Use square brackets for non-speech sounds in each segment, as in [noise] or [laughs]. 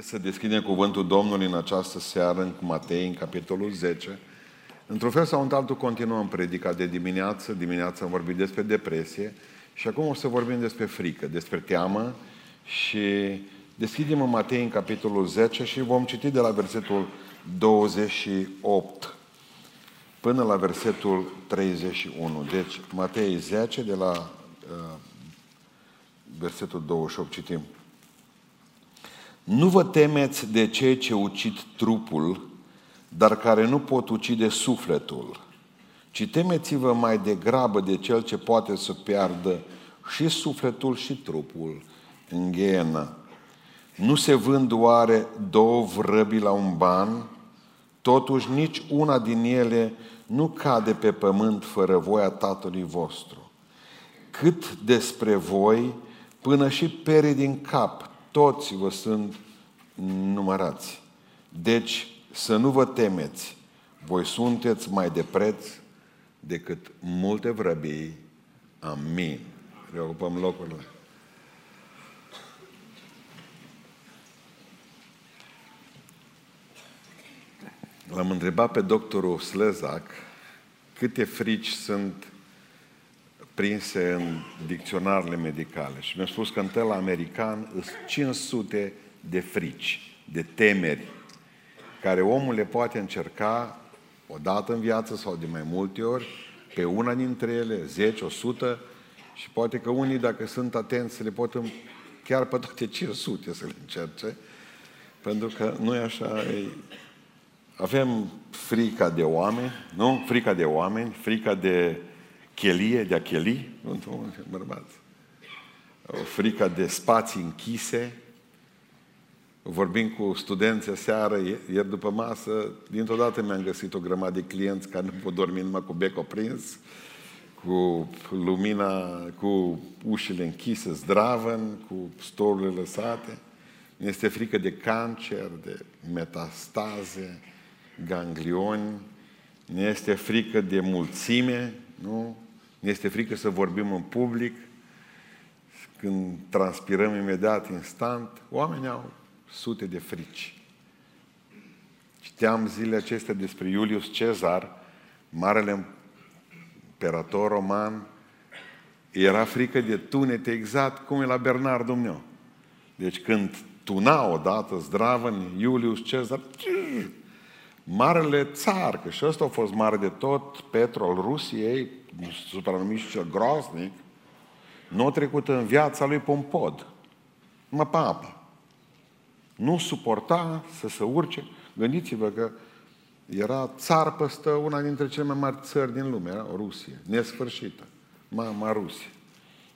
să deschidem cuvântul Domnului în această seară în Matei, în capitolul 10. Într-un fel sau într-altul continuăm predica de dimineață. Dimineața am vorbit despre depresie și acum o să vorbim despre frică, despre teamă și deschidem în Matei în capitolul 10 și vom citi de la versetul 28 până la versetul 31. Deci, Matei 10, de la uh, versetul 28 citim. Nu vă temeți de cei ce ucid trupul, dar care nu pot ucide sufletul, ci temeți-vă mai degrabă de cel ce poate să piardă și sufletul și trupul în ghenă. Nu se vând oare două vrăbi la un ban? Totuși nici una din ele nu cade pe pământ fără voia Tatălui vostru. Cât despre voi, până și perii din cap, toți vă sunt numărați. Deci să nu vă temeți, voi sunteți mai de preț decât multe vrăbii. Amin. Reocupăm locurile. L-am întrebat pe doctorul Slezac câte frici sunt prinse în dicționarele medicale. Și mi-a spus că în tel american sunt 500 de frici, de temeri, care omul le poate încerca o dată în viață sau de mai multe ori, pe una dintre ele, 10, 100, și poate că unii, dacă sunt atenți, le pot chiar pe toate 500 să le încerce, pentru că nu e așa, e... avem frica de oameni, nu? Frica de oameni, frica de chelie, de a cheli, nu, bărbați. O frica de spații închise. Vorbim cu studenții seară, ieri după masă, dintr-o dată mi-am găsit o grămadă de clienți care nu pot dormi numai cu becul prins, cu lumina, cu ușile închise, zdravăn, cu storurile lăsate. Este frică de cancer, de metastaze, ganglioni, ne este frică de mulțime, nu? Ne este frică să vorbim în public, când transpirăm imediat, instant. Oamenii au sute de frici. Citeam zilele acestea despre Iulius Cezar, marele imperator roman, era frică de tunete exact cum e la Bernard Dumnezeu. Deci când tuna odată zdravă în Iulius Cezar, marele țar, că și ăsta a fost mare de tot, Petru al Rusiei, supranumit și cel groaznic, nu a trecut în viața lui Pompod. Mă papă. Nu suporta să se urce. Gândiți-vă că era țar păstă una dintre cele mai mari țări din lume, era o Rusie, nesfârșită. Mama Rusie.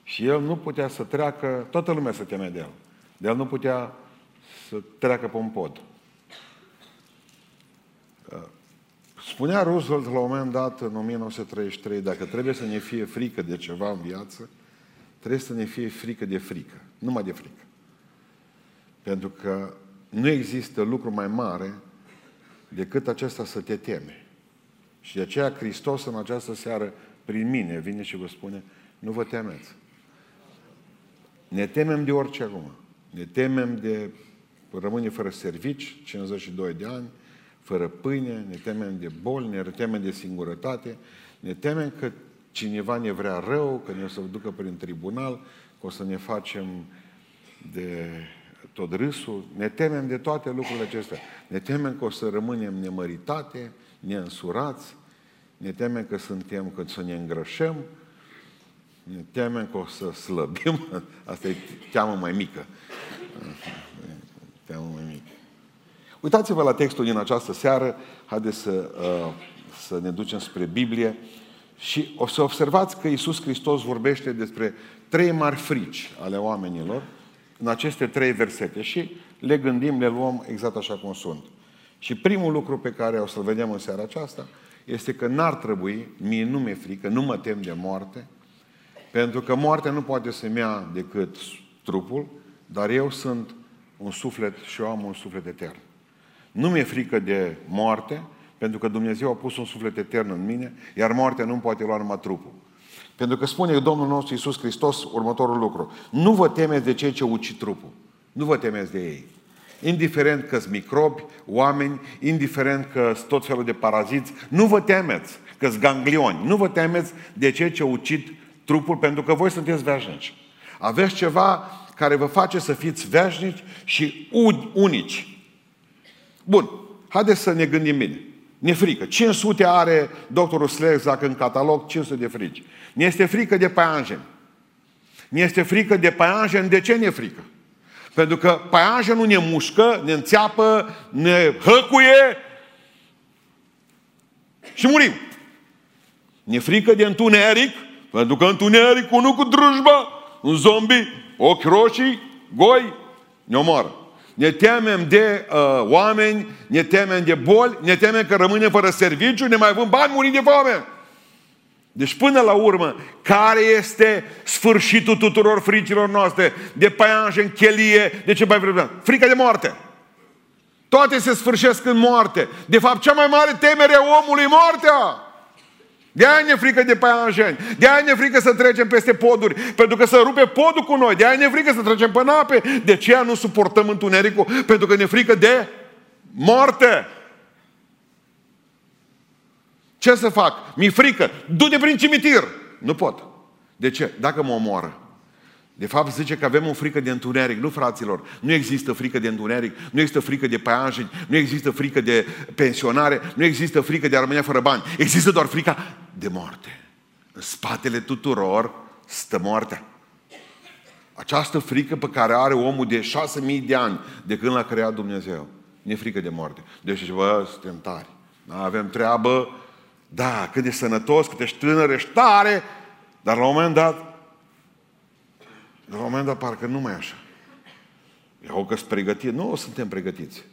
Și el nu putea să treacă, toată lumea se temea de el. De el nu putea să treacă pe un pod. Spunea Roosevelt la un moment dat, în 1933, dacă trebuie să ne fie frică de ceva în viață, trebuie să ne fie frică de frică. Numai de frică. Pentru că nu există lucru mai mare decât acesta să te teme. Și de aceea Hristos în această seară, prin mine, vine și vă spune, nu vă temeți. Ne temem de orice acum. Ne temem de rămâne fără servici, 52 de ani, fără pâine, ne temem de boli, ne temem de singurătate, ne temem că cineva ne vrea rău, că ne o să ducă prin tribunal, că o să ne facem de tot râsul, ne temem de toate lucrurile acestea. Ne temem că o să rămânem nemăritate, neînsurați, ne temem că suntem, că să ne îngrășăm, ne temem că o să slăbim, [laughs] asta e teamă mai mică. Teamă mai mică. Uitați-vă la textul din această seară, haideți să, uh, să ne ducem spre Biblie și o să observați că Iisus Hristos vorbește despre trei mari frici ale oamenilor în aceste trei versete și le gândim, le luăm exact așa cum sunt. Și primul lucru pe care o să-l vedem în seara aceasta este că n-ar trebui, mie nu mi-e frică, nu mă tem de moarte, pentru că moartea nu poate să-mi ia decât trupul, dar eu sunt un suflet și eu am un suflet etern. Nu mi-e frică de moarte, pentru că Dumnezeu a pus un suflet etern în mine, iar moartea nu poate lua numai trupul. Pentru că spune Domnul nostru Iisus Hristos următorul lucru. Nu vă temeți de cei ce ucid trupul. Nu vă temeți de ei. indiferent că sunt microbi, oameni, indiferent că sunt tot felul de paraziți, nu vă temeți că sunt ganglioni, nu vă temeți de ceea ce ucid trupul, pentru că voi sunteți veșnici. Aveți ceva care vă face să fiți veșnici și unici. Bun, haideți să ne gândim bine. Ne frică. 500 are doctorul Slezak în catalog, 500 de frici. Ne este frică de paianjeni. Ne este frică de paianjeni. De ce ne frică? Pentru că paianjenul ne mușcă, ne înțeapă, ne hăcuie și murim. Ne frică de întuneric, pentru că întunericul nu cu drujba, un zombie, ochi roșii, goi, ne omoară. Ne temem de uh, oameni, ne temem de boli, ne temem că rămânem fără serviciu, ne mai vând bani, murim de foame. Deci până la urmă, care este sfârșitul tuturor fricilor noastre? De paianjen, chelie, de ce mai vrem? Frica de moarte. Toate se sfârșesc în moarte. De fapt, cea mai mare temere a omului moartea. De aia ne frică de paianjeni. De aia ne frică să trecem peste poduri. Pentru că să rupe podul cu noi. De aia ne frică să trecem pe nape. De ce nu suportăm întunericul? Pentru că ne frică de moarte. Ce să fac? Mi-e frică. Du-te prin cimitir. Nu pot. De ce? Dacă mă omoară. De fapt zice că avem o frică de întuneric. Nu, fraților, nu există frică de întuneric, nu există frică de paianjeni, nu există frică de pensionare, nu există frică de a rămâne fără bani. Există doar frica de moarte. În spatele tuturor stă moartea. Această frică pe care are omul de șase mii de ani de când l-a creat Dumnezeu. Ne frică de moarte. Deci, vă, suntem tari. Avem treabă, da, cât de sănătos, cât ești tânăr, ești tare, dar la un moment dat la un moment dat parcă nu mai așa. Eu că sunt pregătit. Nu suntem pregătiți.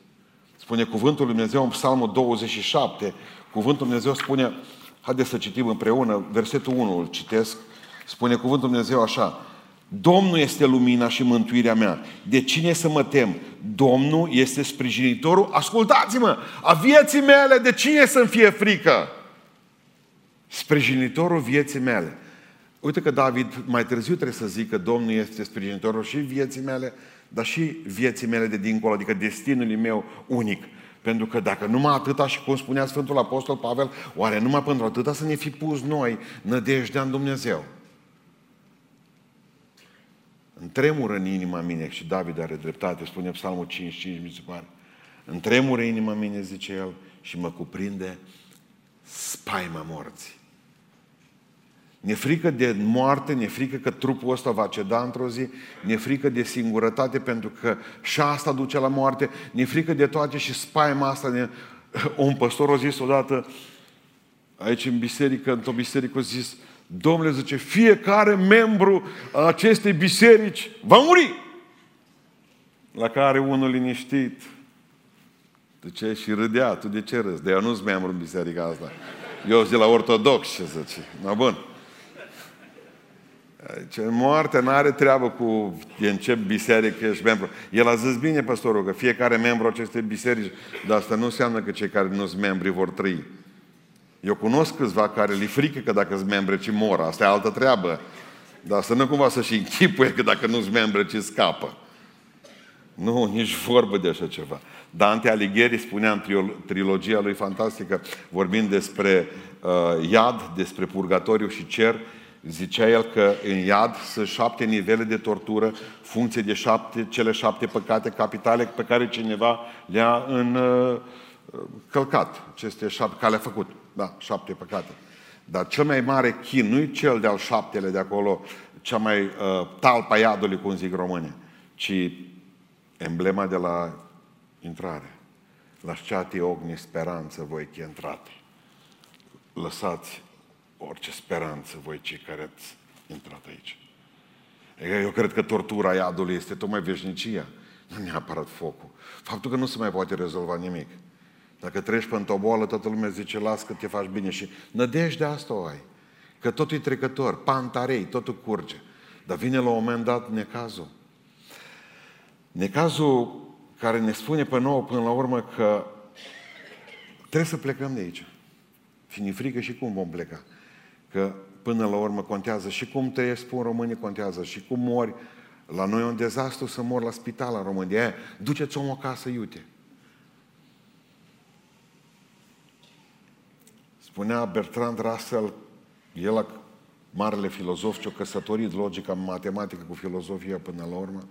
Spune cuvântul Lui Dumnezeu în Psalmul 27. Cuvântul Dumnezeu spune, haideți să citim împreună, versetul 1 îl citesc. Spune cuvântul Dumnezeu așa, Domnul este lumina și mântuirea mea. De cine să mă tem? Domnul este sprijinitorul, ascultați-mă, a vieții mele, de cine să-mi fie frică? Sprijinitorul vieții mele. Uite că David mai târziu trebuie să zică Domnul este sprijinitorul și vieții mele, dar și vieții mele de dincolo, adică destinul meu unic. Pentru că dacă numai atâta și cum spunea Sfântul Apostol Pavel, oare numai pentru atâta să ne fi pus noi nădejdea în Dumnezeu? În tremură în inima mine, și David are dreptate, spune Psalmul 55, mi se pare. În tremură inima mine, zice el, și mă cuprinde spaima morții. Ne frică de moarte, ne frică că trupul ăsta va ceda într-o zi, ne frică de singurătate pentru că și asta duce la moarte, ne frică de toate și spaima asta. Ne... [clears throat] Un păstor a zis odată, aici în biserică, într-o biserică a zis, Domnule zice, fiecare membru a acestei biserici va muri. La care unul liniștit, tu ce și râdea, tu de ce râzi? De eu nu-s membru în biserica asta. Eu sunt de la ortodox, ce zice. Na bun. Ce moartea nu are treabă cu în ce biserică ești membru. El a zis bine, păstorul, că fiecare membru acestei biserici, dar asta nu înseamnă că cei care nu sunt membri vor trăi. Eu cunosc câțiva care li frică că dacă sunt membri, ci mor. Asta e altă treabă. Dar să nu cumva să-și închipuie că dacă nu sunt membri, ci scapă. Nu, nici vorbă de așa ceva. Dante Alighieri spunea în trilogia lui fantastică, vorbind despre uh, iad, despre purgatoriu și cer, Zicea el că în iad sunt șapte nivele de tortură, funcție de șapte, cele șapte păcate capitale pe care cineva le-a în, uh, călcat. Aceste șapte, care le-a făcut. Da, șapte păcate. Dar cel mai mare chin nu e cel de-al șaptele de acolo, cea mai uh, talpa iadului, cum zic români, ci emblema de la intrare. La șceate ogni speranță voi che intrate. Lăsați orice speranță voi cei care ați intrat aici. Eu cred că tortura iadului este tocmai veșnicia, nu neapărat focul. Faptul că nu se mai poate rezolva nimic. Dacă treci pe o boală, toată lumea zice, las că te faci bine și nădejde asta o ai. Că totul e trecător, pantarei, totul curge. Dar vine la un moment dat necazul. Necazul care ne spune pe nouă până la urmă că trebuie să plecăm de aici. Și ne frică și cum vom pleca. Că până la urmă contează și cum trăiesc, spun românii, contează și cum mori, La noi e un dezastru să mor la spital în România. Duceți omul acasă, iute. Spunea Bertrand Russell, el, marele filozof, ce-o căsătorit logica matematică cu filozofia până la urmă,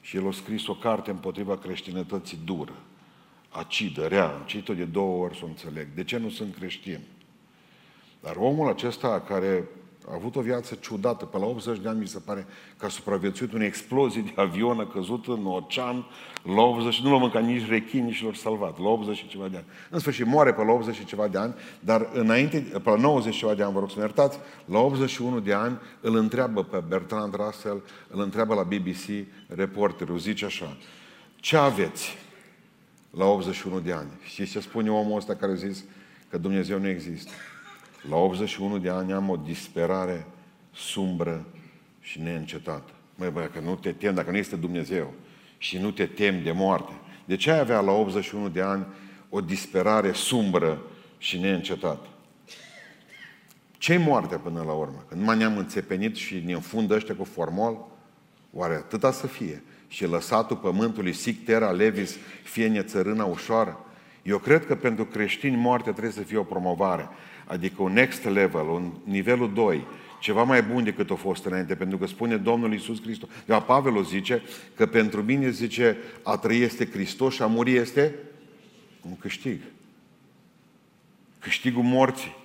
și el a scris o carte împotriva creștinătății dură, acidă, rea. Am citit-o de două ori să o înțeleg. De ce nu sunt creștin? Dar omul acesta care a avut o viață ciudată, pe la 80 de ani mi se pare că a supraviețuit unei explozii de avion, a căzut în ocean, la 80, nu l-a mâncat nici rechin, nici l-a salvat, la 80 și ceva de ani. În sfârșit, moare pe la 80 și ceva de ani, dar înainte, pe la 90 și ceva de ani, vă rog să mă iertați, la 81 de ani îl întreabă pe Bertrand Russell, îl întreabă la BBC reporterul, zice așa, ce aveți la 81 de ani? Și ce spune omul ăsta care a zis că Dumnezeu nu există? La 81 de ani am o disperare sumbră și neîncetată. Măi, băi, că nu te tem, dacă nu este Dumnezeu și nu te tem de moarte, de ce ai avea la 81 de ani o disperare sumbră și neîncetată? ce moartea până la urmă? Când mai ne-am înțepenit și ne înfundă ăștia cu formol? Oare atâta să fie? Și lăsatul pământului, sic terra levis, fie ne țărâna ușoară? Eu cred că pentru creștini moartea trebuie să fie o promovare. Adică un next level, un nivelul 2, ceva mai bun decât a fost înainte, pentru că spune Domnul Iisus Hristos. De la Pavel o zice că pentru mine, zice, a trăi este Hristos și a muri este un câștig. Câștigul morții.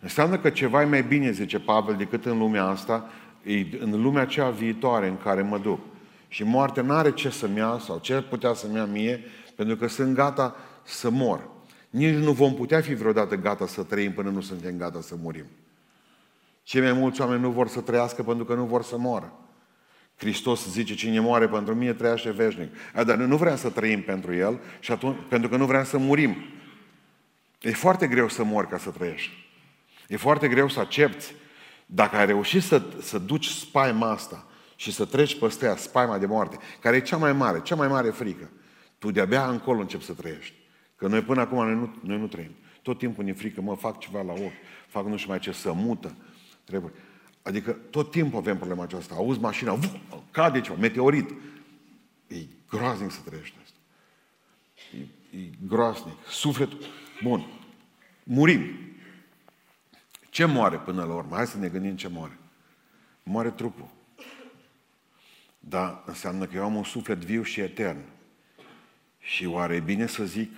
Înseamnă că ceva e mai bine, zice Pavel, decât în lumea asta, în lumea cea viitoare în care mă duc. Și moartea nu are ce să-mi ia sau ce putea să-mi ia mie, pentru că sunt gata să mor. Nici nu vom putea fi vreodată gata să trăim până nu suntem gata să murim. Cei mai mulți oameni nu vor să trăiască pentru că nu vor să moară. Hristos zice, cine moare pentru mine trăiește veșnic. Dar noi nu vrem să trăim pentru El și atunci, pentru că nu vrem să murim. E foarte greu să mori ca să trăiești. E foarte greu să accepti. Dacă ai reușit să, să duci spaima asta și să treci pe ea, spaima de moarte, care e cea mai mare, cea mai mare frică, tu de-abia încolo începi să trăiești. Că noi până acum noi nu, noi nu trăim. Tot timpul ne frică, mă, fac ceva la ochi, fac nu știu mai ce, să mută. Trebuie. Adică tot timpul avem problema aceasta. Auzi mașina, vuf, cade ceva, meteorit. E groaznic să trăiești asta. E, e groaznic. Sufletul. Bun. Murim. Ce moare până la urmă? Hai să ne gândim ce moare. Moare trupul. Da, înseamnă că eu am un suflet viu și etern. Și oare e bine să zic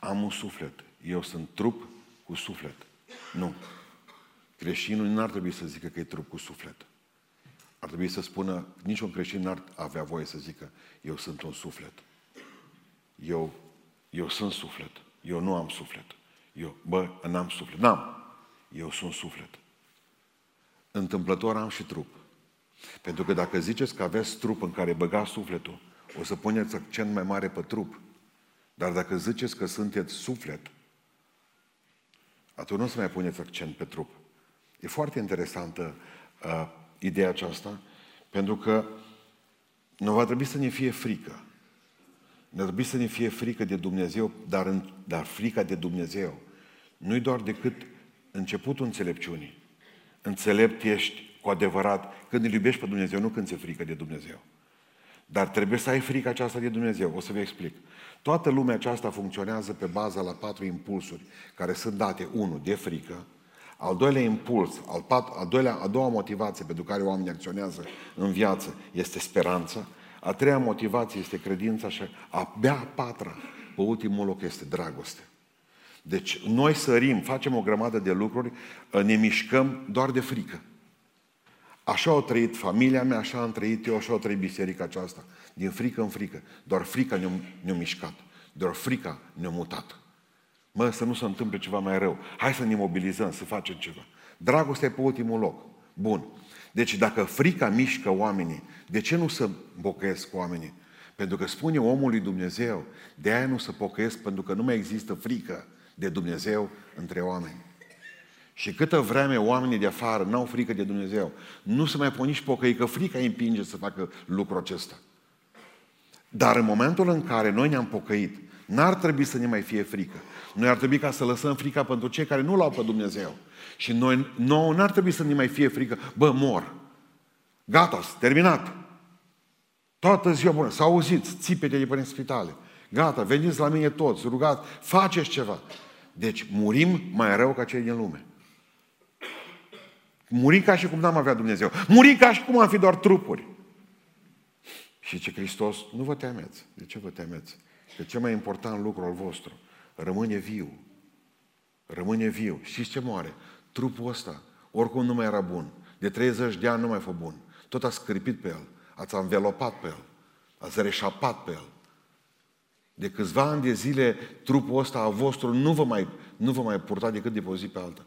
am un suflet. Eu sunt trup cu suflet. Nu. Creștinul nu ar trebui să zică că e trup cu suflet. Ar trebui să spună, niciun creștin n-ar avea voie să zică, eu sunt un suflet. Eu, eu sunt suflet. Eu nu am suflet. Eu, bă, n-am suflet. N-am. Eu sunt suflet. Întâmplător am și trup. Pentru că dacă ziceți că aveți trup în care băgați sufletul, o să puneți accent mai mare pe trup. Dar dacă ziceți că sunteți suflet, atunci nu o să mai puneți accent pe trup. E foarte interesantă uh, ideea aceasta, pentru că nu va trebui să ne fie frică. Ne trebuie să ne fie frică de Dumnezeu, dar, în, dar frica de Dumnezeu nu-i doar decât începutul înțelepciunii. Înțelept ești cu adevărat când îl iubești pe Dumnezeu, nu când ți-e frică de Dumnezeu. Dar trebuie să ai frică aceasta de Dumnezeu. O să vă explic. Toată lumea aceasta funcționează pe baza la patru impulsuri care sunt date. Unu, de frică. Al doilea impuls, al, pat, al doilea, a doua motivație pentru care oamenii acționează în viață este speranța. A treia motivație este credința și abia a patra, pe ultimul loc, este dragoste. Deci noi sărim, facem o grămadă de lucruri, ne mișcăm doar de frică. Așa au trăit familia mea, așa am trăit eu, așa au trăit biserica aceasta. Din frică în frică. Doar frica ne-a, ne mișcat. Doar frica ne-a mutat. Mă, să nu se întâmple ceva mai rău. Hai să ne mobilizăm, să facem ceva. Dragostea e pe ultimul loc. Bun. Deci dacă frica mișcă oamenii, de ce nu să pocăiesc oamenii? Pentru că spune omul lui Dumnezeu, de aia nu să pocăiesc, pentru că nu mai există frică de Dumnezeu între oameni. Și câtă vreme oamenii de afară n-au frică de Dumnezeu, nu se mai pun nici pocăi, că frica îi împinge să facă lucrul acesta. Dar în momentul în care noi ne-am pocăit, n-ar trebui să ne mai fie frică. Noi ar trebui ca să lăsăm frica pentru cei care nu l-au pe Dumnezeu. Și noi, nouă n-ar trebui să ne mai fie frică, bă, mor. Gata, terminat. Toată ziua bună. S-au auzit țipete de prin spitale. Gata, veniți la mine toți, rugați, faceți ceva. Deci murim mai rău ca cei din lume. Murim ca și cum n-am avea Dumnezeu. Murim ca și cum am fi doar trupuri. Și ce Hristos, nu vă temeți. De ce vă temeți? Că cel mai important lucru al vostru rămâne viu. Rămâne viu. Știți ce moare? Trupul ăsta, oricum nu mai era bun. De 30 de ani nu mai fost bun. Tot a scripit pe el. Ați învelopat pe el. Ați reșapat pe el. De câțiva ani de zile, trupul ăsta a vostru nu vă mai, nu vă mai purta decât de pe o zi pe alta.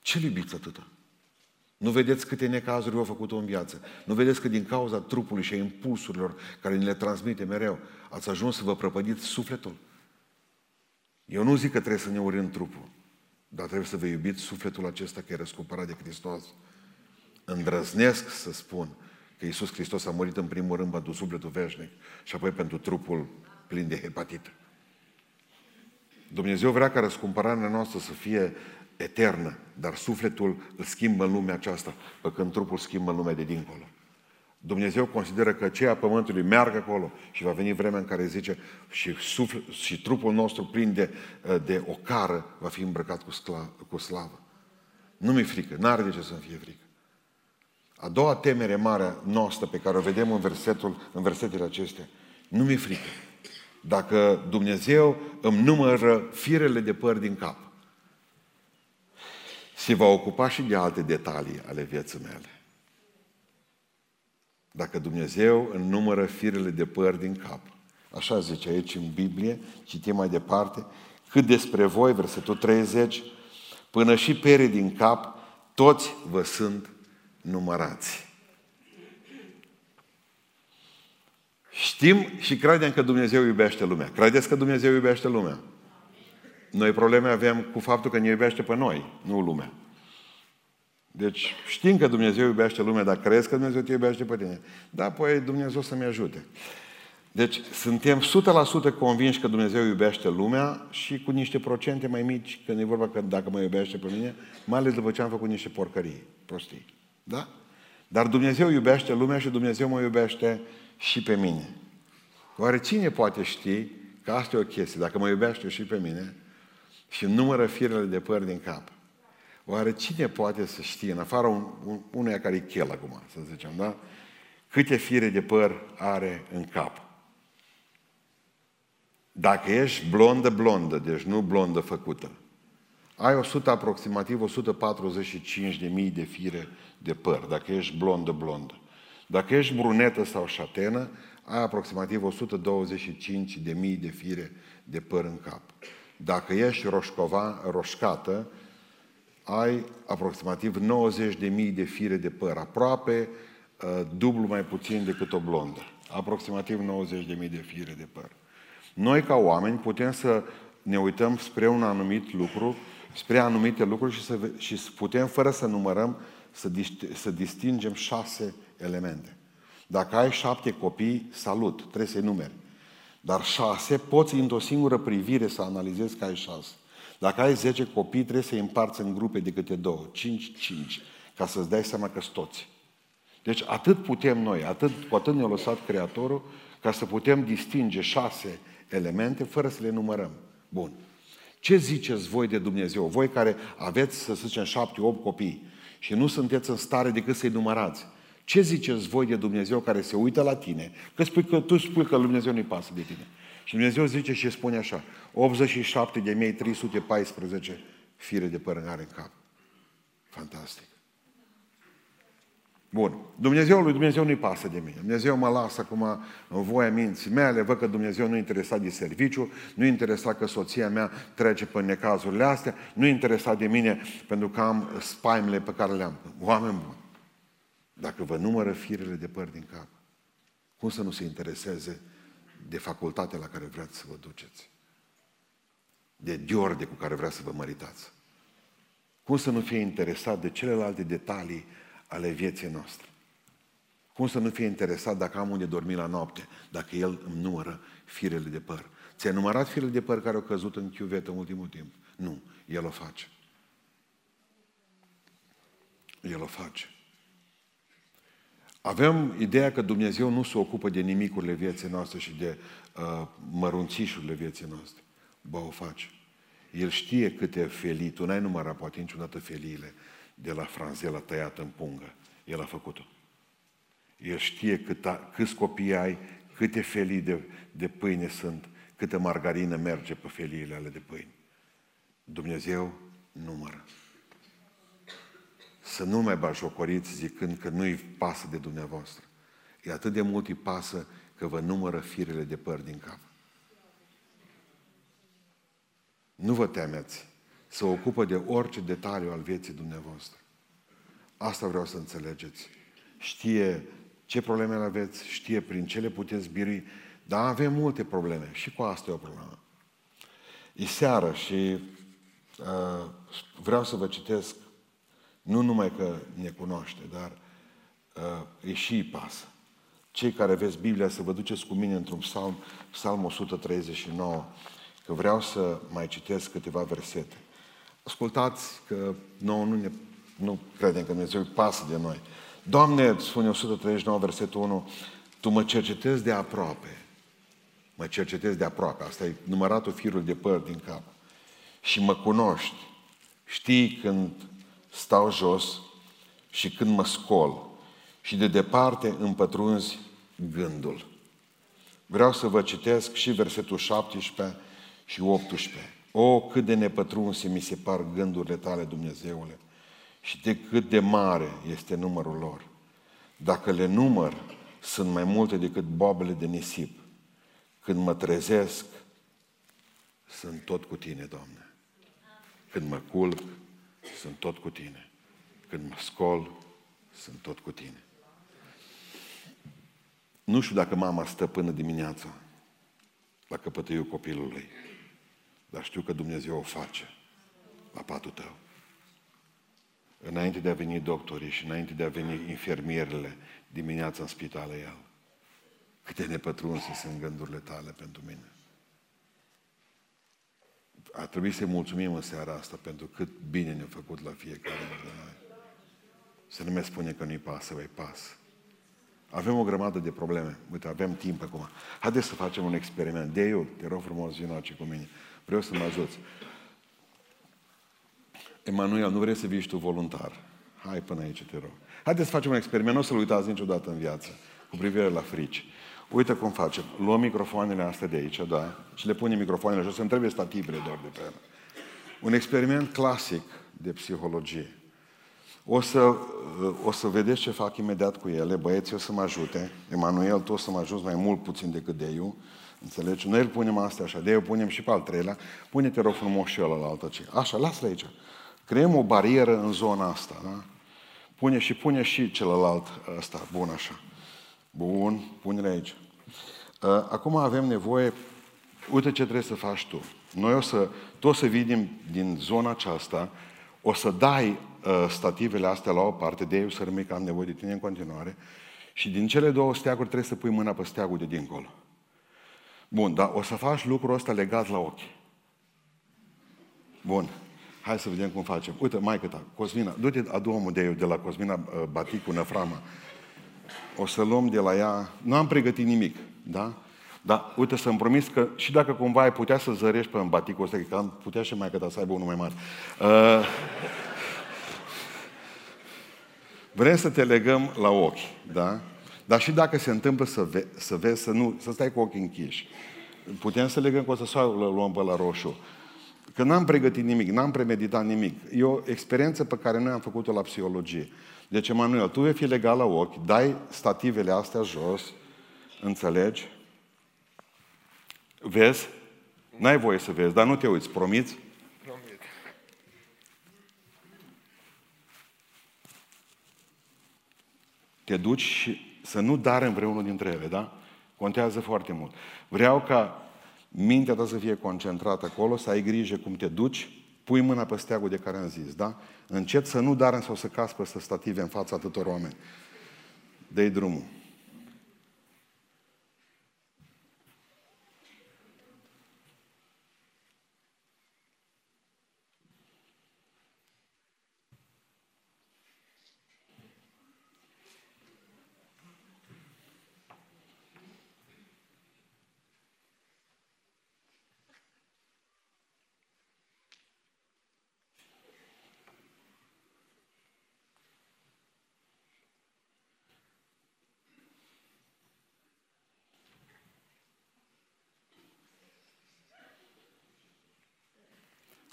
Ce iubiți atâta? Nu vedeți câte necazuri au făcut în viață. Nu vedeți că din cauza trupului și a impulsurilor care ni le transmite mereu, ați ajuns să vă prăpădiți sufletul? Eu nu zic că trebuie să ne urim trupul, dar trebuie să vă iubiți sufletul acesta care e răscumpărat de Hristos. Îndrăznesc să spun că Iisus Hristos a murit în primul rând pentru sufletul veșnic și apoi pentru trupul plin de hepatită. Dumnezeu vrea ca răscumpărarea noastră să fie eternă, dar sufletul îl schimbă în lumea aceasta, pe când trupul schimbă în lumea de dincolo. Dumnezeu consideră că ceea pământului meargă acolo și va veni vremea în care zice și, suflet, și trupul nostru plin de, de ocară va fi îmbrăcat cu, scla, cu slavă. Nu mi-e frică, n-are de ce să-mi fie frică. A doua temere mare noastră pe care o vedem în, versetul, în versetele acestea, nu mi-e frică. Dacă Dumnezeu îmi numără firele de păr din cap, se va ocupa și de alte detalii ale vieții mele. Dacă Dumnezeu îmi numără firele de păr din cap, așa zice aici în Biblie, citim mai departe, cât despre voi, versetul 30, până și pere din cap, toți vă sunt numărați. Știm și credem că Dumnezeu iubește lumea. Credeți că Dumnezeu iubește lumea? Noi probleme avem cu faptul că ne iubește pe noi, nu lumea. Deci știm că Dumnezeu iubește lumea, dar crezi că Dumnezeu te iubește pe tine. Da, păi Dumnezeu să-mi ajute. Deci suntem 100% convinși că Dumnezeu iubește lumea și cu niște procente mai mici când e vorba că dacă mă iubește pe mine, mai ales după ce am făcut niște porcării, prostii. Da? Dar Dumnezeu iubește lumea și Dumnezeu mă iubește și pe mine. Oare cine poate ști că asta e o chestie, dacă mă iubește și pe mine și numără firele de păr din cap? Oare cine poate să știe, în afară un, un, unuia care e chel acum, să zicem, da? Câte fire de păr are în cap? Dacă ești blondă-blondă, deci nu blondă făcută, ai 100, aproximativ 145 de mii de fire de păr, dacă ești blondă-blondă. Dacă ești brunetă sau șatenă, ai aproximativ 125 de mii de fire de păr în cap. Dacă ești roșcova, roșcată, ai aproximativ 90 de mii de fire de păr, aproape uh, dublu mai puțin decât o blondă. Aproximativ 90 de mii de fire de păr. Noi, ca oameni, putem să ne uităm spre un anumit lucru, spre anumite lucruri și, să, și putem, fără să numărăm, să, să distingem șase elemente. Dacă ai șapte copii, salut, trebuie să-i numeri. Dar șase, poți într-o singură privire să analizezi că ai șase. Dacă ai 10 copii, trebuie să-i împarți în grupe de câte două, 5, 5, ca să-ți dai seama că toți. Deci atât putem noi, atât, cu atât ne-a lăsat Creatorul, ca să putem distinge șase elemente fără să le numărăm. Bun. Ce ziceți voi de Dumnezeu? Voi care aveți, să zicem, șapte, opt copii și nu sunteți în stare decât să-i numărați. Ce ziceți voi de Dumnezeu care se uită la tine? Că, spui că tu spui că Dumnezeu nu-i pasă de tine. Și Dumnezeu zice și spune așa, 87 de mii 314 fire de păr are în cap. Fantastic. Bun. Dumnezeu lui Dumnezeu nu-i pasă de mine. Dumnezeu mă lasă acum în voia minții mele, văd că Dumnezeu nu interesat de serviciu, nu interesat că soția mea trece pe necazurile astea, nu interesat de mine pentru că am spaimele pe care le-am. Oameni buni, dacă vă numără firele de păr din cap, cum să nu se intereseze de facultatea la care vreți să vă duceți? De diorde cu care vreți să vă măritați? Cum să nu fie interesat de celelalte detalii ale vieții noastre? Cum să nu fie interesat dacă am unde dormi la noapte, dacă El îmi numără firele de păr? Ți-ai numărat firele de păr care au căzut în chiuvetă în ultimul timp? Nu, El o face. El o face. Avem ideea că Dumnezeu nu se ocupă de nimicurile vieții noastre și de uh, mărunțișurile vieții noastre. Ba, o face. El știe câte felii, tu n-ai numărat poate niciodată feliile de la franzela tăiată în pungă. El a făcut-o. El știe câta, câți copii ai, câte felii de, de pâine sunt, câtă margarină merge pe feliile ale de pâine. Dumnezeu numără. Să nu mai bajocoriți zicând că nu-i pasă de dumneavoastră. E atât de mult îi pasă că vă numără firele de păr din cap. Nu vă temeți să ocupă de orice detaliu al vieții dumneavoastră. Asta vreau să înțelegeți. Știe ce probleme aveți, știe prin ce le puteți birui, dar avem multe probleme și cu asta e o problemă. E seară și uh, vreau să vă citesc, nu numai că ne cunoaște, dar uh, e și îi pasă. Cei care aveți Biblia să vă duceți cu mine într-un psalm, psalm 139, că vreau să mai citesc câteva versete. Ascultați că nouă nu, ne, nu credem că Dumnezeu îi pasă de noi. Doamne, spune 139, versetul 1, Tu mă cercetezi de aproape. Mă cercetezi de aproape. Asta e număratul firul de păr din cap. Și mă cunoști. Știi când stau jos și când mă scol. Și de departe împătrunzi gândul. Vreau să vă citesc și versetul 17 și 18. O, cât de nepătrunse mi se par gândurile tale, Dumnezeule, și de cât de mare este numărul lor. Dacă le număr, sunt mai multe decât bobele de nisip. Când mă trezesc, sunt tot cu tine, Doamne. Când mă culc, sunt tot cu tine. Când mă scol, sunt tot cu tine. Nu știu dacă mama stă până dimineața la căpătăiul copilului, dar știu că Dumnezeu o face la patul tău. Înainte de a veni doctorii și înainte de a veni infirmierele dimineața în spitală el. Câte nepătrunse sunt gândurile tale pentru mine. A trebuit să-i mulțumim în seara asta pentru cât bine ne-a făcut la fiecare dintre noi. Să nu mai spune că nu-i pasă, îi pas. Avem o grămadă de probleme. Uite, avem timp acum. Haideți să facem un experiment. De eu, te rog frumos, vină cu mine. Vreau să mă ajuți. Emanuel, nu vrei să vii și tu voluntar? Hai până aici, te rog. Haideți să facem un experiment, nu o să-l uitați niciodată în viață, cu privire la frici. Uite cum facem. Luăm microfoanele astea de aici, da? Și le punem microfoanele jos. Îmi trebuie stativele doar de pe ele. Un experiment clasic de psihologie. O să, o să vedeți ce fac imediat cu ele. Băieții o să mă ajute. Emanuel, tu o să mă ajuți mai mult puțin decât de eu. Înțelegi? Noi îl punem astea așa. De eu punem și pe al treilea. Pune-te, rog frumos, și ăla la Așa, lasă-l aici. Creăm o barieră în zona asta, da? Pune și pune și celălalt ăsta, bun așa. Bun, pune-le aici. Ă, acum avem nevoie, uite ce trebuie să faci tu. Noi o să, tu o să vii din, din zona aceasta, o să dai uh, stativele astea la o parte, de eu să rămâi că am nevoie de tine în continuare, și din cele două steaguri trebuie să pui mâna pe steagul de dincolo. Bun, dar o să faci lucrul ăsta legat la ochi. Bun. Hai să vedem cum facem. Uite, mai ta, Cosmina, du-te, adu omul de, de la Cosmina uh, Baticu Năframa. O să luăm de la ea, nu am pregătit nimic, da? Dar uite să-mi promis că și dacă cumva ai putea să zărești pe baticul ăsta, că am putea și mai ta să aibă unul mai mare. Uh, vrem să te legăm la ochi, da? Dar și dacă se întâmplă să, ve- să vezi, să, nu, să stai cu ochii închiși. Putem să legăm cu o să luăm pe la roșu. Că n-am pregătit nimic, n-am premeditat nimic. E o experiență pe care noi am făcut-o la psihologie. Deci, Emanuel, tu vei fi legat la ochi, dai stativele astea jos, înțelegi? Vezi? N-ai voie să vezi, dar nu te uiți, promiți? Promit. Te duci și să nu dar vreunul dintre ele, da? Contează foarte mult. Vreau ca mintea ta să fie concentrată acolo, să ai grijă cum te duci, pui mâna pe steagul de care am zis, da? Încet să nu dară sau să cască peste stative în fața atâtor oameni. dă drumul.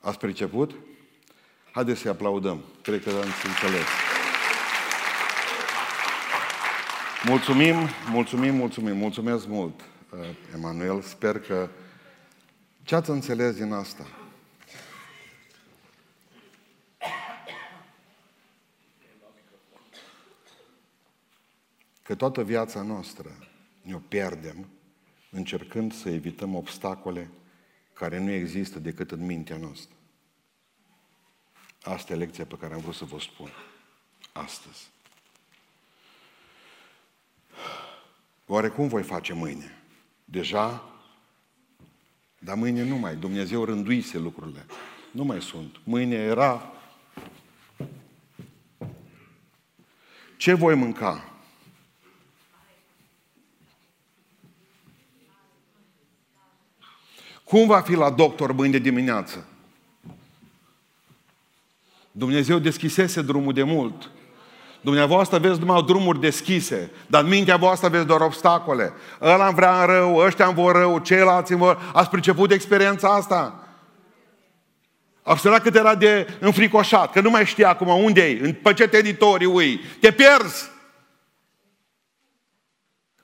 Ați priceput? Haideți să-i aplaudăm. Cred că ați înțeles. Mulțumim, mulțumim, mulțumim, mulțumesc mult, uh, Emanuel. Sper că ce ați înțeles din asta? Că toată viața noastră ne-o pierdem încercând să evităm obstacole care nu există decât în mintea noastră. Asta e lecția pe care am vrut să vă spun astăzi. Oare cum voi face mâine? Deja? Dar mâine nu mai. Dumnezeu rânduise lucrurile. Nu mai sunt. Mâine era... Ce voi mânca? Cum va fi la doctor mâine dimineață? Dumnezeu deschisese drumul de mult. Dumneavoastră aveți numai drumuri deschise, dar în mintea voastră aveți doar obstacole. Ăla îmi vrea în rău, ăștia îmi vor rău, ceilalți îmi vor... Ați priceput experiența asta? Observa cât era de înfricoșat, că nu mai știa acum unde e, pe ce teritoriu e. Te pierzi.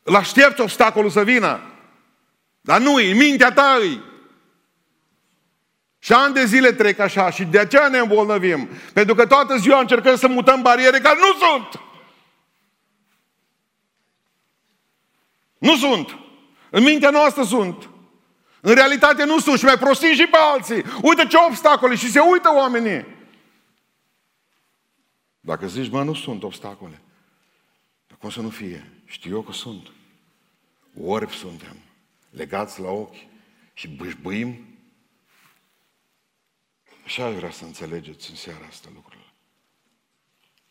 Îl aștepți obstacolul să vină. Dar nu e, mintea ta e. Și ani de zile trec așa și de aceea ne îmbolnăvim. Pentru că toată ziua încercăm să mutăm bariere care nu sunt. Nu sunt. În mintea noastră sunt. În realitate nu sunt și mai prostim și pe alții. Uite ce obstacole și se uită oamenii. Dacă zici, mă, nu sunt obstacole. Dar cum să nu fie? Știu eu că sunt. Orbi suntem, legați la ochi și bâșbâim Așa aș vrea să înțelegeți în seara asta lucrurile.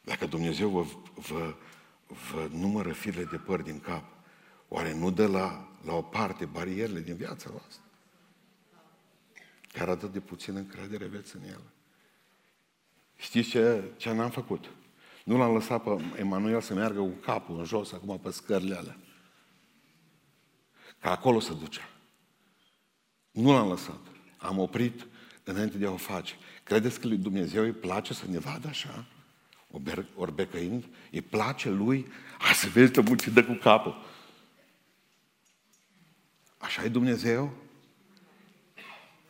Dacă Dumnezeu vă, vă, vă numără firele de păr din cap, oare nu dă la, la o parte barierele din viața voastră? Care atât de puțin încredere aveți în el. Știți ce, ce n-am făcut? Nu l-am lăsat pe Emanuel să meargă cu capul în jos, acum pe scările alea. Ca acolo să ducea. Nu l-am lăsat. Am oprit înainte de a o face. Credeți că lui Dumnezeu îi place să ne vadă așa? Orbecăind? Îi place lui? A, să vezi că mulți dă cu capul. Așa e Dumnezeu?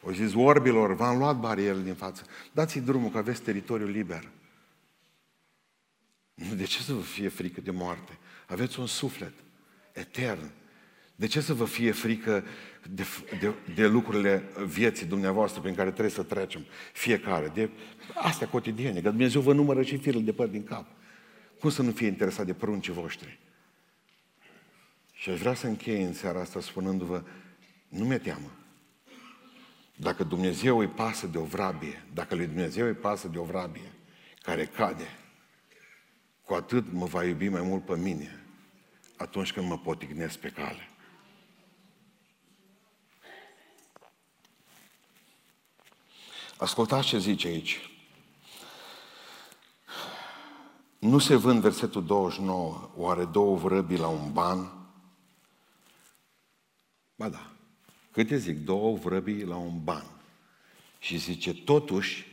O zis orbilor, v-am luat barierele din față. Dați-i drumul că aveți teritoriu liber. De ce să vă fie frică de moarte? Aveți un suflet etern. De ce să vă fie frică de, de, de lucrurile vieții dumneavoastră prin care trebuie să trecem fiecare? De astea cotidiene, că Dumnezeu vă numără și firul de păr din cap. Cum să nu fie interesat de pruncii voștri? Și aș vrea să închei în seara asta spunându-vă, nu mi-e teamă. Dacă Dumnezeu îi pasă de o vrabie, dacă lui Dumnezeu îi pasă de o vrabie care cade, cu atât mă va iubi mai mult pe mine atunci când mă potignesc pe cale. Ascultați ce zice aici. Nu se vând versetul 29, oare două vrăbii la un ban? Ba da. Câte zic? Două vrăbii la un ban. Și zice, totuși,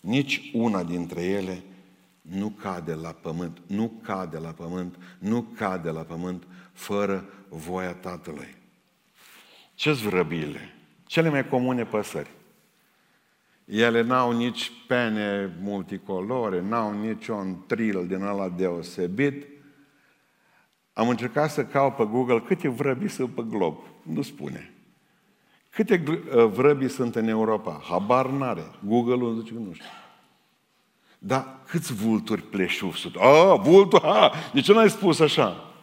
nici una dintre ele nu cade la pământ, nu cade la pământ, nu cade la pământ fără voia Tatălui. Ce-s vrăbiile? Cele mai comune păsări. Ele n-au nici pene multicolore, n-au nici un tril din ăla deosebit. Am încercat să caut pe Google câte vrăbi sunt pe glob. Nu spune. Câte uh, vrăbi sunt în Europa? Habar n-are. Google-ul zice că nu știu. Dar câți vulturi pleșuvi sunt? Ah, vulturi, ha! De ce n-ai spus așa?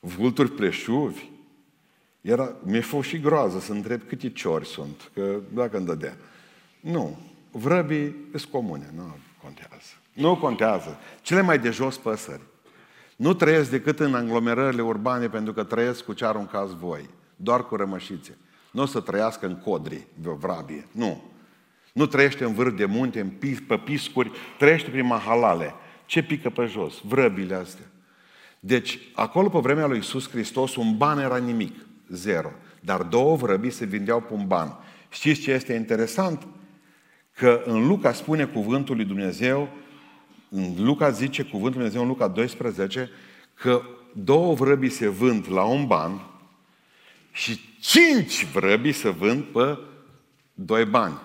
Vulturi pleșuvi? Era, mi-e fost și groază să întreb câte ciori sunt, că dacă îmi dădea. Nu. Vrăbii sunt comune, nu contează. Nu contează. Cele mai de jos păsări. Nu trăiesc decât în aglomerările urbane pentru că trăiesc cu ce aruncați voi. Doar cu rămășițe. Nu o să trăiască în codri, de o vrabie. Nu. Nu trăiește în vârf de munte, în pis, pe piscuri, trăiește prin mahalale. Ce pică pe jos? Vrăbile astea. Deci, acolo pe vremea lui Iisus Hristos, un ban era nimic, zero. Dar două vrăbii se vindeau pe un ban. Știți ce este interesant? Că în Luca spune cuvântul lui Dumnezeu, în Luca zice cuvântul lui Dumnezeu în Luca 12, că două vrăbii se vând la un ban și cinci vrăbii se vând pe doi bani.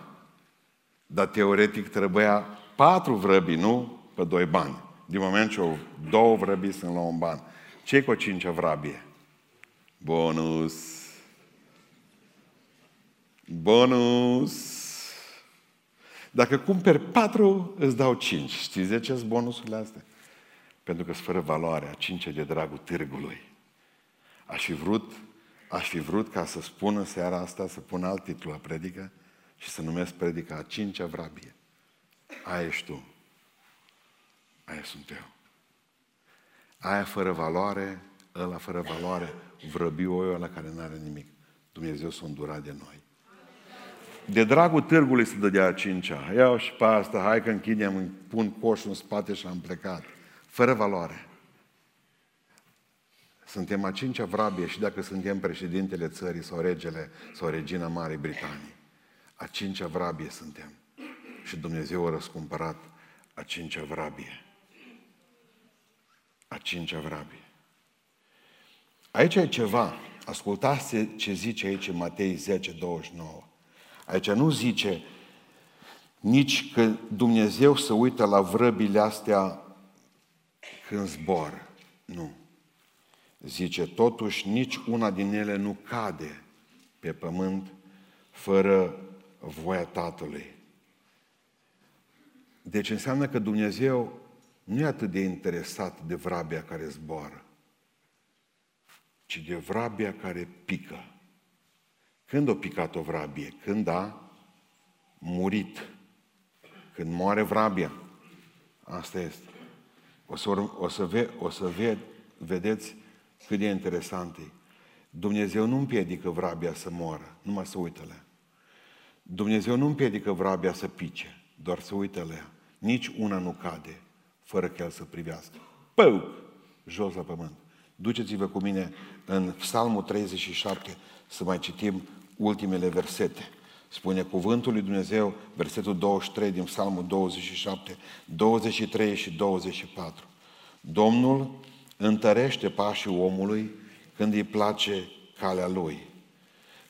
Dar teoretic trebuia patru vrăbii, nu pe doi bani. Din moment ce două vrăbii sunt la un ban. ce cu o cincea vrabie? Bonus! Bonus! Dacă cumperi patru, îți dau cinci. Știți de ce sunt bonusurile astea? Pentru că sunt fără valoare, a cincea de dragul târgului. Aș fi vrut, aș fi vrut ca să spună seara asta, să pun alt titlu la predică și să numesc predica a cincea vrabie. Aia ești tu. Aia sunt eu. Aia fără valoare, ăla fără valoare, vrăbiu ăla care nu are nimic. Dumnezeu s-a îndurat de noi. De dragul târgului se dădea a cincea. Iau și pe asta, hai că închidem, îmi pun coșul în spate și am plecat. Fără valoare. Suntem a cincea vrabie și dacă suntem președintele țării sau regele sau regina Marii Britanii. A cincea vrabie suntem. Și Dumnezeu a răscumpărat a cincea vrabie. A cincea vrabie. Aici e ceva. Ascultați ce zice aici în Matei 10, 29. Aici nu zice nici că Dumnezeu să uită la vrăbile astea când zbor. Nu. Zice, totuși nici una din ele nu cade pe pământ fără voia Tatălui. Deci înseamnă că Dumnezeu nu e atât de interesat de vrabia care zboară, ci de vrabia care pică. Când a picat o vrabie? Când a murit. Când moare vrabia. Asta este. O să, o să, ve, o să ve, vedeți cât de interesant e. Dumnezeu nu împiedică vrabia să moară, numai să uită la Dumnezeu nu împiedică vrabia să pice, doar să uită la ea. Nici una nu cade fără că El să privească. Pău! Jos la pământ. Duceți-vă cu mine în Psalmul 37 să mai citim ultimele versete. Spune cuvântul lui Dumnezeu, versetul 23 din Psalmul 27, 23 și 24. Domnul întărește pașii omului când îi place calea lui.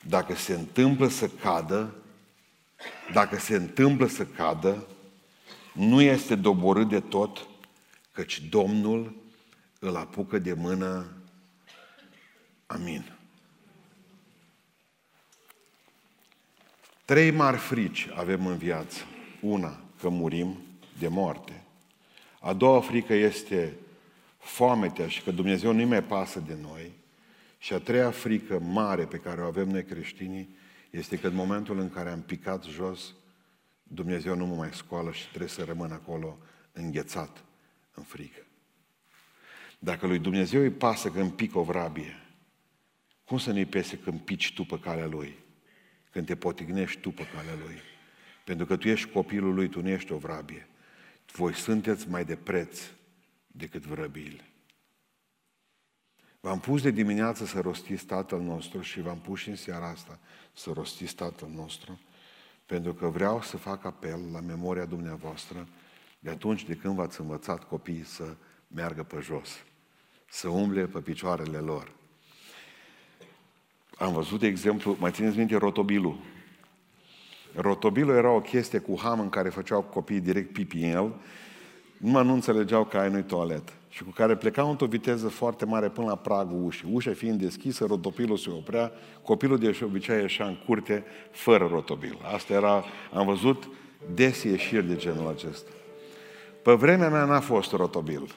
Dacă se întâmplă să cadă, dacă se întâmplă să cadă, nu este doborât de tot, căci Domnul îl apucă de mână. Amin. Trei mari frici avem în viață. Una, că murim de moarte. A doua frică este foametea și că Dumnezeu nu mai pasă de noi. Și a treia frică mare pe care o avem noi creștinii este că în momentul în care am picat jos, Dumnezeu nu mă mai scoală și trebuie să rămân acolo înghețat în frică. Dacă lui Dumnezeu îi pasă când pică o vrabie, cum să nu-i pese când pici tu pe calea Lui? Când te potignești tu pe calea Lui? Pentru că tu ești copilul Lui, tu nu ești o vrabie. Voi sunteți mai de preț decât vrăbiile. V-am pus de dimineață să rostiți Tatăl nostru și v-am pus și în seara asta să rostiți Tatăl nostru, pentru că vreau să fac apel la memoria dumneavoastră de atunci de când v-ați învățat copiii să meargă pe jos, să umble pe picioarele lor. Am văzut, de exemplu, mai țineți minte rotobilul. Rotobilul era o chestie cu ham în care făceau copiii direct pipi în el, numai nu înțelegeau că ai nu toaletă și cu care plecau într-o viteză foarte mare până la pragul ușii. Ușa fiind deschisă, rotopilul se oprea, copilul de obicei ieșea în curte fără rotobil. Asta era, am văzut des ieșiri de genul acesta. Pe vremea mea n-a fost rotobil.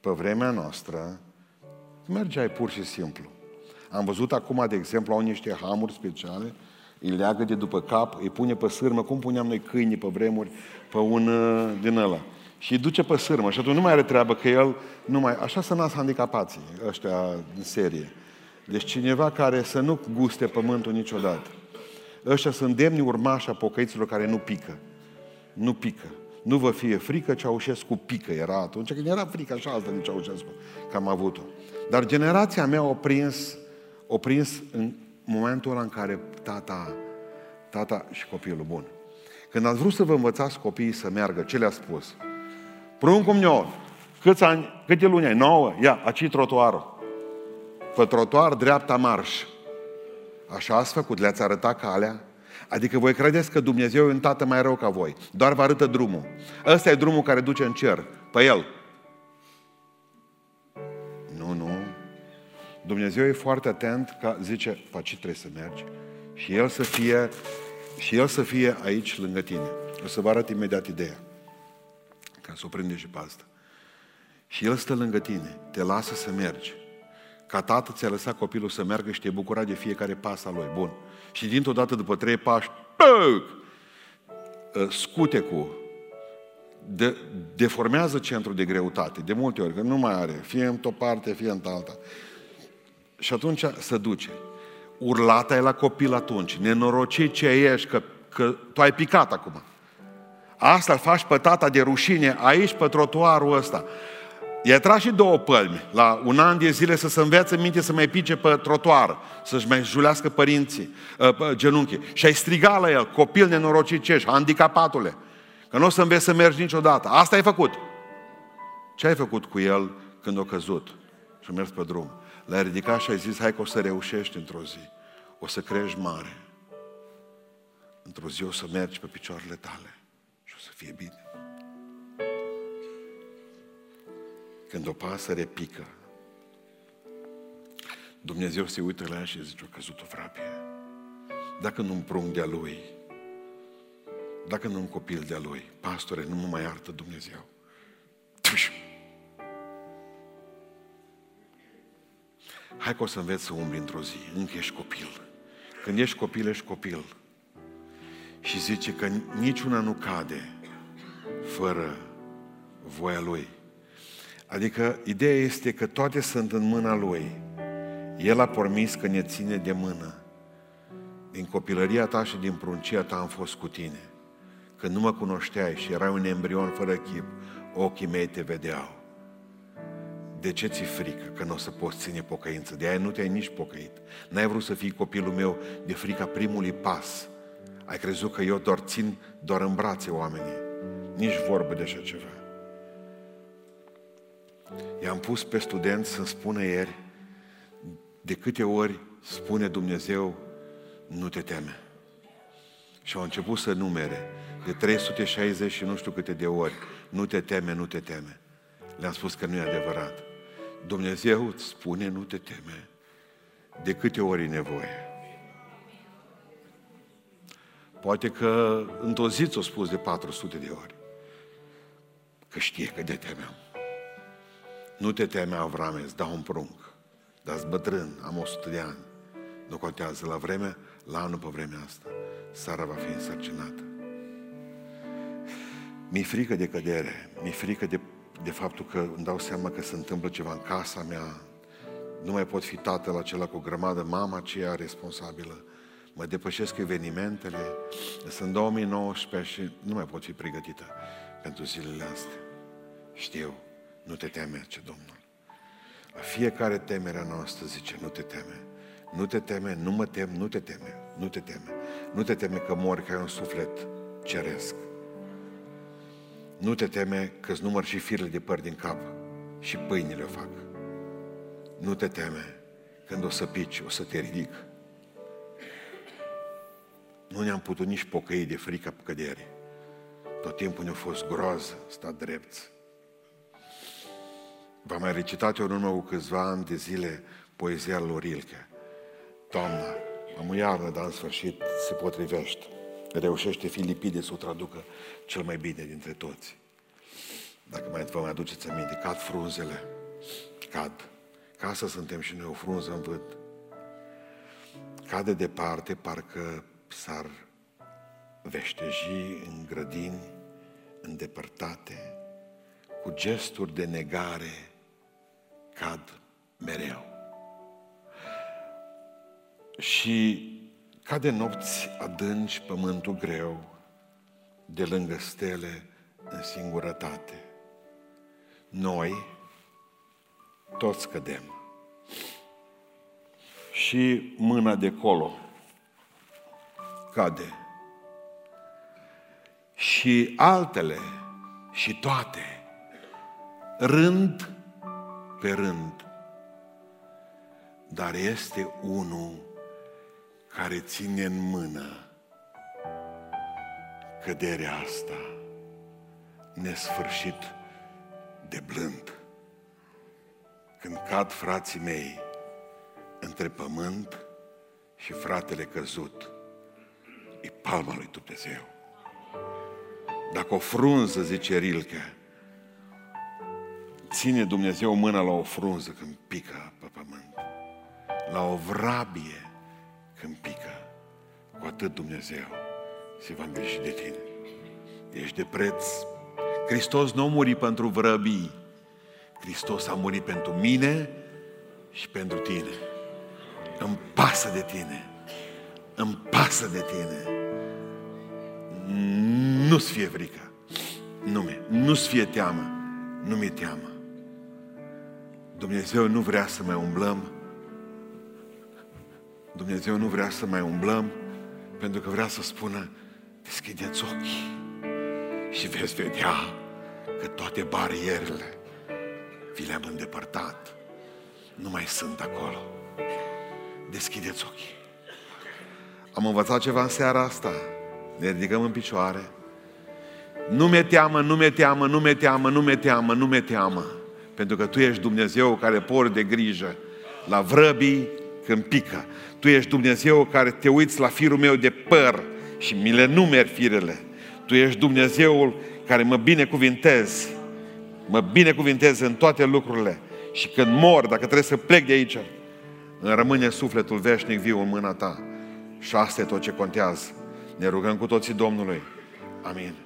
Pe vremea noastră mergeai pur și simplu. Am văzut acum, de exemplu, au niște hamuri speciale, îi leagă de după cap, îi pune pe sârmă, cum puneam noi câinii pe vremuri, pe un uh, din ăla și îi duce pe sârmă și atunci nu mai are treabă că el nu mai... Așa să nasc handicapații ăștia în serie. Deci cineva care să nu guste pământul niciodată. Ăștia sunt demni urmași a pocăiților care nu pică. Nu pică. Nu vă fie frică, Ceaușescu pică. Era atunci când era frică așa altă de Ceaușescu, că am avut-o. Dar generația mea a prins, a prins în momentul ăla în care tata, tata și copilul bun, Când ați vrut să vă învățați copiii să meargă, ce le-a spus? Pruncul meu, câți ani, câte luni ai? Nouă? Ia, aici trotuarul. Pe trotuar, dreapta marș. Așa ați făcut, le-ați arătat calea? Adică voi credeți că Dumnezeu e un tată mai rău ca voi. Doar vă arătă drumul. Ăsta e drumul care duce în cer. Pe el. Dumnezeu e foarte atent ca zice, pe ce trebuie să mergi. Și el să fie, și el să fie aici lângă tine. O să vă arăt imediat ideea. Ca să o prinde și pe asta. Și el stă lângă tine, te lasă să mergi. Ca tată ți-a lăsat copilul să meargă și te bucura de fiecare pas al lui. Bun. Și dintr-o dată, după trei pași, păc, ă, scute cu, de, deformează centrul de greutate, de multe ori, că nu mai are, fie într-o parte, fie în alta. Și atunci se duce. Urlata e la copil atunci, nenorocit ce ești, că, că tu ai picat acum. Asta îl faci pe tata de rușine aici, pe trotuarul ăsta. I-a tras și două pălmi la un an de zile să se învețe minte să mai pice pe trotuar, să-și mai julească părinții, uh, genunchii. Și ai strigat la el, copil nenorocit ce ești, handicapatule, că nu o să înveți să mergi niciodată. Asta ai făcut. Ce ai făcut cu el când a căzut și a mers pe drum? L-ai ridicat și ai zis, hai că o să reușești într-o zi. O să crești mare. Într-o zi o să mergi pe picioarele tale și o să fie bine. Când o pasăre pică, Dumnezeu se uită la ea și zice, o căzut o frapie. Dacă nu prung de-a lui, dacă nu un copil de-a lui, pastore, nu mă mai iartă Dumnezeu. Tuș! Hai că o să înveți să umbli într-o zi, încă ești copil. Când ești copil, ești copil. Și zice că niciuna nu cade fără voia Lui. Adică ideea este că toate sunt în mâna Lui. El a promis că ne ține de mână. Din copilăria ta și din pruncia ta am fost cu tine. Când nu mă cunoșteai și erai un embrion fără chip, ochii mei te vedeau. De ce ți frică că nu o să poți ține pocăință? De aia nu te-ai nici pocăit. N-ai vrut să fii copilul meu de frica primului pas. Ai crezut că eu doar țin doar în brațe oamenii. Nici vorbă de așa ceva. I-am pus pe studenți să spună ieri de câte ori spune Dumnezeu nu te teme. Și au început să numere de 360 și nu știu câte de ori. Nu te teme, nu te teme. Le-am spus că nu e adevărat. Dumnezeu îți spune nu te teme de câte ori e nevoie. Poate că într-o zi ți-o spus de 400 de ori. Că știe că de temeam. Nu te teme, Avrame, îți dau un prunc. Dar bătrân, am 100 de ani. Nu contează la vreme, la anul pe vremea asta. Sara va fi însărcinată. Mi-e frică de cădere, mi-e frică de, de faptul că îmi dau seama că se întâmplă ceva în casa mea. Nu mai pot fi tatăl acela cu o grămadă, mama aceea responsabilă. Mă depășesc evenimentele. Sunt 2019 și nu mai pot fi pregătită pentru zilele astea. Știu. Nu te teme, ce Domnul. La fiecare temere a noastră zice, nu te teme. Nu te teme, nu mă tem, nu te teme, nu te teme. Nu te teme că mori ca un suflet ceresc. Nu te teme că îți număr și firele de păr din cap și pâinile o fac. Nu te teme când o să pici, o să te ridic. Nu ne-am putut nici pocăi de frica căderii. Tot timpul ne-a fost groază, stat drept. V-am mai recitat eu în urmă cu câțiva ani de zile poezia lui Rilke. Toamna, am iarnă, dar în sfârșit se potrivește. Reușește Filipide să o traducă cel mai bine dintre toți. Dacă mai vă mai aduceți aminte, cad frunzele, cad. Ca să suntem și noi o frunză în vânt. Cade departe, parcă s-ar veșteji în grădini îndepărtate, cu gesturi de negare cad mereu. Și ca de nopți adânci pământul greu, de lângă stele în singurătate. Noi toți cădem. Și mâna de colo cade. și altele și toate, rând pe rând. Dar este unul care ține în mână căderea asta nesfârșit de blând. Când cad frații mei între pământ și fratele căzut, e palma lui Dumnezeu. Dacă o frunză, zice Rilke, ține Dumnezeu mâna la o frunză când pică pe pământ, la o vrabie când pică, cu atât Dumnezeu se va îngriji de tine. Ești de preț. Hristos nu a murit pentru vrăbii. Hristos a murit pentru mine și pentru tine. Îmi pasă de tine. Îmi pasă de tine. Nu-ți fie frică. Nu mi Nu-ți fie teamă. Nu mi-e teamă. Dumnezeu nu vrea să mai umblăm. Dumnezeu nu vrea să mai umblăm pentru că vrea să spună deschideți ochii și veți vedea că toate barierele vi le-am îndepărtat. Nu mai sunt acolo. Deschideți ochii. Am învățat ceva în seara asta. Ne ridicăm în picioare. Nu mi-e teamă, nu mi-e teamă, nu mi-e teamă, nu mi-e teamă, nu mi-e teamă. Pentru că Tu ești Dumnezeu care por de grijă la vrăbii când pică. Tu ești Dumnezeu care te uiți la firul meu de păr și mi le numeri firele. Tu ești Dumnezeul care mă binecuvintezi. Mă binecuvintez în toate lucrurile. Și când mor, dacă trebuie să plec de aici, îmi rămâne sufletul veșnic viu în mâna ta. Și asta e tot ce contează. Ne rugăm cu toții Domnului. Amin.